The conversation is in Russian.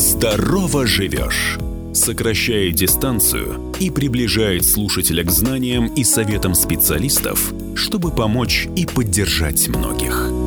Здорово живешь! Сокращает дистанцию и приближает слушателя к знаниям и советам специалистов, чтобы помочь и поддержать многих.